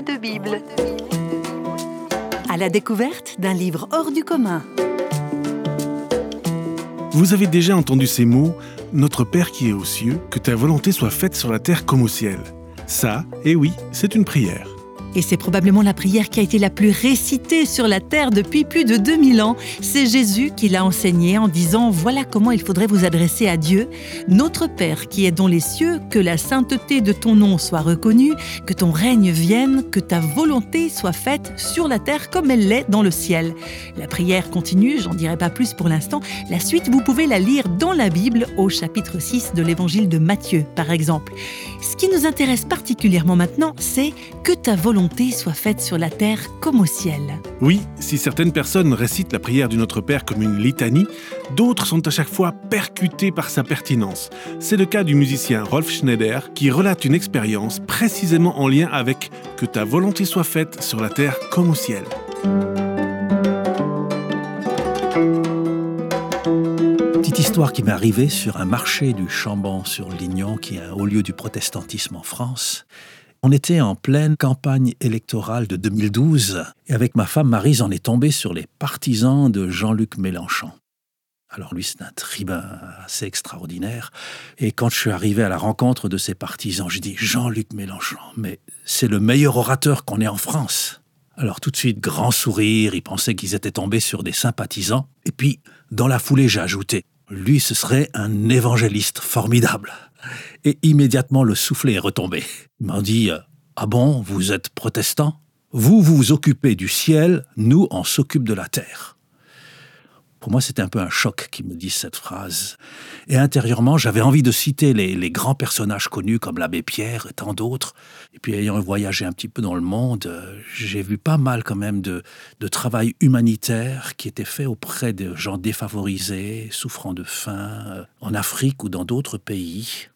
Drôle de Bible. À la découverte d'un livre hors du commun. Vous avez déjà entendu ces mots Notre Père qui est aux cieux, que ta volonté soit faite sur la terre comme au ciel. Ça, eh oui, c'est une prière. Et c'est probablement la prière qui a été la plus récitée sur la terre depuis plus de 2000 ans. C'est Jésus qui l'a enseignée en disant Voilà comment il faudrait vous adresser à Dieu. Notre Père qui est dans les cieux, que la sainteté de ton nom soit reconnue, que ton règne vienne, que ta volonté soit faite sur la terre comme elle l'est dans le ciel. La prière continue, j'en dirai pas plus pour l'instant. La suite, vous pouvez la lire dans la Bible au chapitre 6 de l'évangile de Matthieu, par exemple. Ce qui nous intéresse particulièrement maintenant, c'est que ta volonté soit faite sur la terre comme au ciel. Oui, si certaines personnes récitent la prière du Notre Père comme une litanie, d'autres sont à chaque fois percutées par sa pertinence. C'est le cas du musicien Rolf Schneider qui relate une expérience précisément en lien avec Que ta volonté soit faite sur la terre comme au ciel. Petite histoire qui m'est arrivée sur un marché du Chambon sur Lignon, qui est un haut lieu du protestantisme en France. On était en pleine campagne électorale de 2012 et avec ma femme Marise, on est tombé sur les partisans de Jean-Luc Mélenchon. Alors lui, c'est un tribun assez extraordinaire. Et quand je suis arrivé à la rencontre de ces partisans, j'ai dit Jean-Luc Mélenchon, mais c'est le meilleur orateur qu'on ait en France. Alors tout de suite, grand sourire, ils pensaient qu'ils étaient tombés sur des sympathisants. Et puis, dans la foulée, j'ai ajouté, lui, ce serait un évangéliste formidable. Et immédiatement, le soufflet est retombé. Il m'a dit, ah bon, vous êtes protestant? Vous, vous vous occupez du ciel, nous, on s'occupe de la terre. Pour moi, c'était un peu un choc qui me dise cette phrase. Et intérieurement, j'avais envie de citer les, grands personnages connus comme l'abbé Pierre et tant d'autres. Et puis, ayant voyagé un petit peu dans le monde, euh, j'ai vu pas mal quand même de, de travail humanitaire qui était fait auprès de gens défavorisés, souffrant de faim, euh, en Afrique ou dans d'autres pays.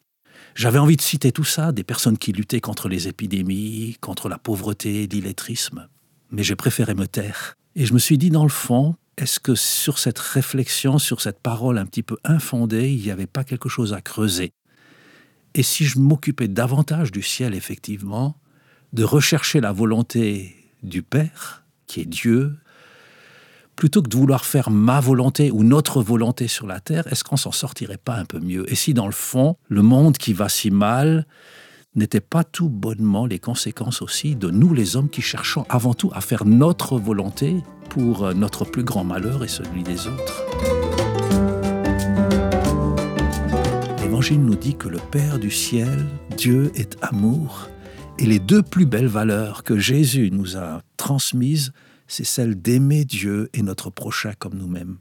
J'avais envie de citer tout ça, des personnes qui luttaient contre les épidémies, contre la pauvreté, l'illettrisme. Mais j'ai préféré me taire. Et je me suis dit, dans le fond, est-ce que sur cette réflexion, sur cette parole un petit peu infondée, il n'y avait pas quelque chose à creuser? Et si je m'occupais davantage du ciel, effectivement, de rechercher la volonté du Père, qui est Dieu, plutôt que de vouloir faire ma volonté ou notre volonté sur la terre, est-ce qu'on s'en sortirait pas un peu mieux? Et si dans le fond, le monde qui va si mal n'était pas tout bonnement les conséquences aussi de nous les hommes qui cherchons avant tout à faire notre volonté pour euh, notre plus grand malheur et celui des autres. L'Évangile nous dit que le Père du ciel, Dieu est amour, et les deux plus belles valeurs que Jésus nous a transmises, c'est celle d'aimer Dieu et notre prochain comme nous-mêmes.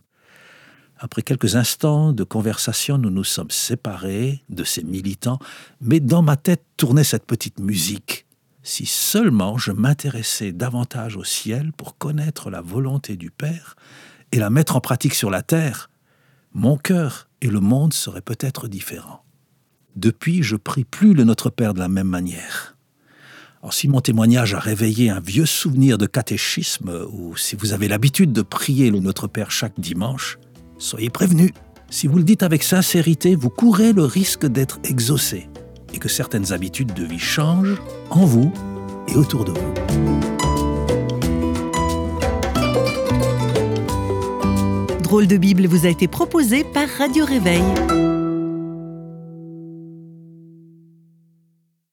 Après quelques instants de conversation, nous nous sommes séparés de ces militants, mais dans ma tête tournait cette petite musique si seulement je m'intéressais davantage au ciel pour connaître la volonté du Père et la mettre en pratique sur la terre, mon cœur et le monde seraient peut-être différents. Depuis, je prie plus le Notre Père de la même manière. Alors, si mon témoignage a réveillé un vieux souvenir de catéchisme, ou si vous avez l'habitude de prier le Notre Père chaque dimanche, soyez prévenus. Si vous le dites avec sincérité, vous courez le risque d'être exaucé et que certaines habitudes de vie changent en vous et autour de vous. Drôle de Bible vous a été proposé par Radio Réveil.